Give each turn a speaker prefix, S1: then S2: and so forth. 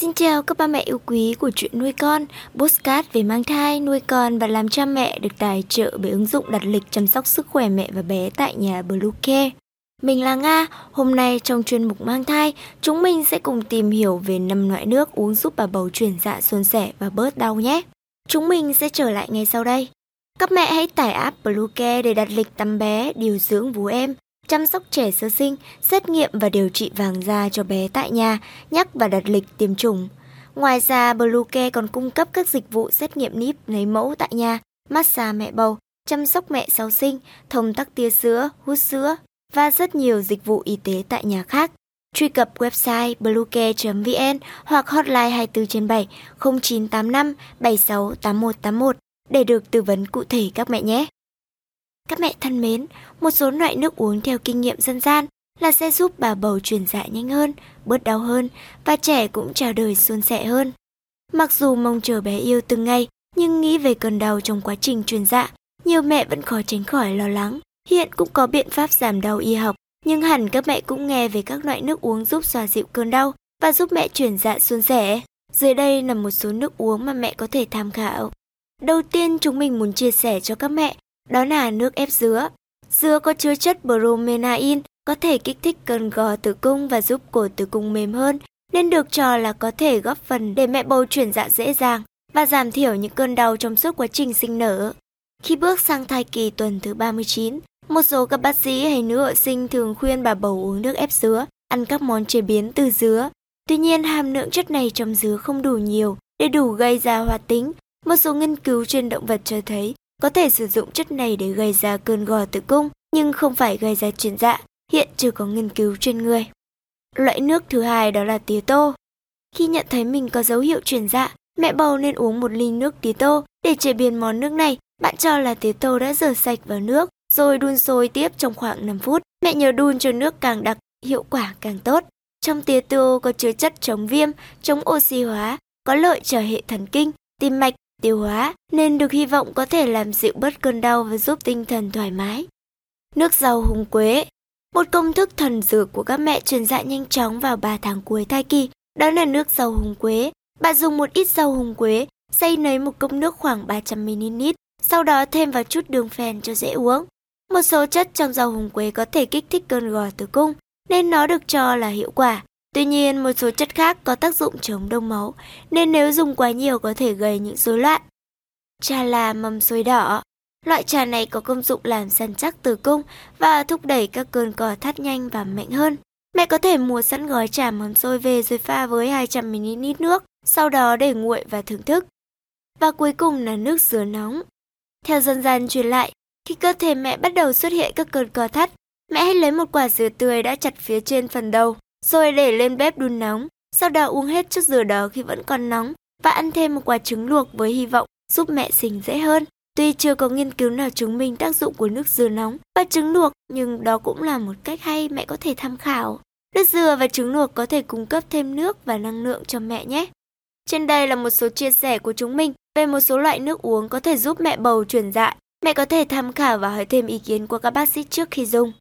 S1: Xin chào các ba mẹ yêu quý của chuyện nuôi con, postcard về mang thai, nuôi con và làm cha mẹ được tài trợ bởi ứng dụng đặt lịch chăm sóc sức khỏe mẹ và bé tại nhà Bluecare. Mình là Nga, hôm nay trong chuyên mục mang thai, chúng mình sẽ cùng tìm hiểu về năm loại nước uống giúp bà bầu chuyển dạ suôn sẻ và bớt đau nhé. Chúng mình sẽ trở lại ngay sau đây. Các mẹ hãy tải app Bluecare để đặt lịch tắm bé, điều dưỡng vú em, chăm sóc trẻ sơ sinh, xét nghiệm và điều trị vàng da cho bé tại nhà, nhắc và đặt lịch tiêm chủng. Ngoài ra, Bluecare còn cung cấp các dịch vụ xét nghiệm níp lấy mẫu tại nhà, massage mẹ bầu, chăm sóc mẹ sau sinh, thông tắc tia sữa, hút sữa và rất nhiều dịch vụ y tế tại nhà khác. Truy cập website bluecare.vn hoặc hotline 24 trên 7 0985 76 8181 để được tư vấn cụ thể các mẹ nhé. Các mẹ thân mến, một số loại nước uống theo kinh nghiệm dân gian là sẽ giúp bà bầu truyền dạ nhanh hơn, bớt đau hơn và trẻ cũng chào đời suôn sẻ hơn. Mặc dù mong chờ bé yêu từng ngày, nhưng nghĩ về cơn đau trong quá trình truyền dạ, nhiều mẹ vẫn khó tránh khỏi lo lắng. Hiện cũng có biện pháp giảm đau y học, nhưng hẳn các mẹ cũng nghe về các loại nước uống giúp xoa dịu cơn đau và giúp mẹ truyền dạ suôn sẻ. Dưới đây là một số nước uống mà mẹ có thể tham khảo. Đầu tiên chúng mình muốn chia sẻ cho các mẹ đó là nước ép dứa. Dứa có chứa chất bromenain, có thể kích thích cơn gò tử cung và giúp cổ tử cung mềm hơn, nên được cho là có thể góp phần để mẹ bầu chuyển dạ dễ dàng và giảm thiểu những cơn đau trong suốt quá trình sinh nở. Khi bước sang thai kỳ tuần thứ 39, một số các bác sĩ hay nữ hộ sinh thường khuyên bà bầu uống nước ép dứa, ăn các món chế biến từ dứa. Tuy nhiên, hàm lượng chất này trong dứa không đủ nhiều để đủ gây ra hoạt tính. Một số nghiên cứu trên động vật cho thấy có thể sử dụng chất này để gây ra cơn gò tử cung, nhưng không phải gây ra chuyển dạ, hiện chưa có nghiên cứu trên người. Loại nước thứ hai đó là tía tô. Khi nhận thấy mình có dấu hiệu chuyển dạ, mẹ bầu nên uống một ly nước tía tô để chế biến món nước này. Bạn cho là tía tô đã rửa sạch vào nước, rồi đun sôi tiếp trong khoảng 5 phút. Mẹ nhớ đun cho nước càng đặc, hiệu quả càng tốt. Trong tía tô có chứa chất chống viêm, chống oxy hóa, có lợi cho hệ thần kinh, tim mạch tiêu hóa nên được hy vọng có thể làm dịu bớt cơn đau và giúp tinh thần thoải mái. Nước rau húng quế Một công thức thần dược của các mẹ truyền dạ nhanh chóng vào 3 tháng cuối thai kỳ, đó là nước rau húng quế. Bạn dùng một ít rau húng quế, xay nấy một cốc nước khoảng 300ml, sau đó thêm vào chút đường phèn cho dễ uống. Một số chất trong rau húng quế có thể kích thích cơn gò tử cung, nên nó được cho là hiệu quả. Tuy nhiên, một số chất khác có tác dụng chống đông máu, nên nếu dùng quá nhiều có thể gây những rối loạn. Trà là mầm xôi đỏ. Loại trà này có công dụng làm săn chắc tử cung và thúc đẩy các cơn cò thắt nhanh và mạnh hơn. Mẹ có thể mua sẵn gói trà mầm xôi về rồi pha với 200ml nước, sau đó để nguội và thưởng thức. Và cuối cùng là nước dứa nóng. Theo dân gian truyền lại, khi cơ thể mẹ bắt đầu xuất hiện các cơn cò thắt, mẹ hãy lấy một quả dứa tươi đã chặt phía trên phần đầu, rồi để lên bếp đun nóng, sau đó uống hết chút dừa đó khi vẫn còn nóng và ăn thêm một quả trứng luộc với hy vọng giúp mẹ sinh dễ hơn. Tuy chưa có nghiên cứu nào chứng minh tác dụng của nước dừa nóng và trứng luộc, nhưng đó cũng là một cách hay mẹ có thể tham khảo. Nước dừa và trứng luộc có thể cung cấp thêm nước và năng lượng cho mẹ nhé. Trên đây là một số chia sẻ của chúng mình về một số loại nước uống có thể giúp mẹ bầu chuyển dạ. Mẹ có thể tham khảo và hỏi thêm ý kiến của các bác sĩ trước khi dùng.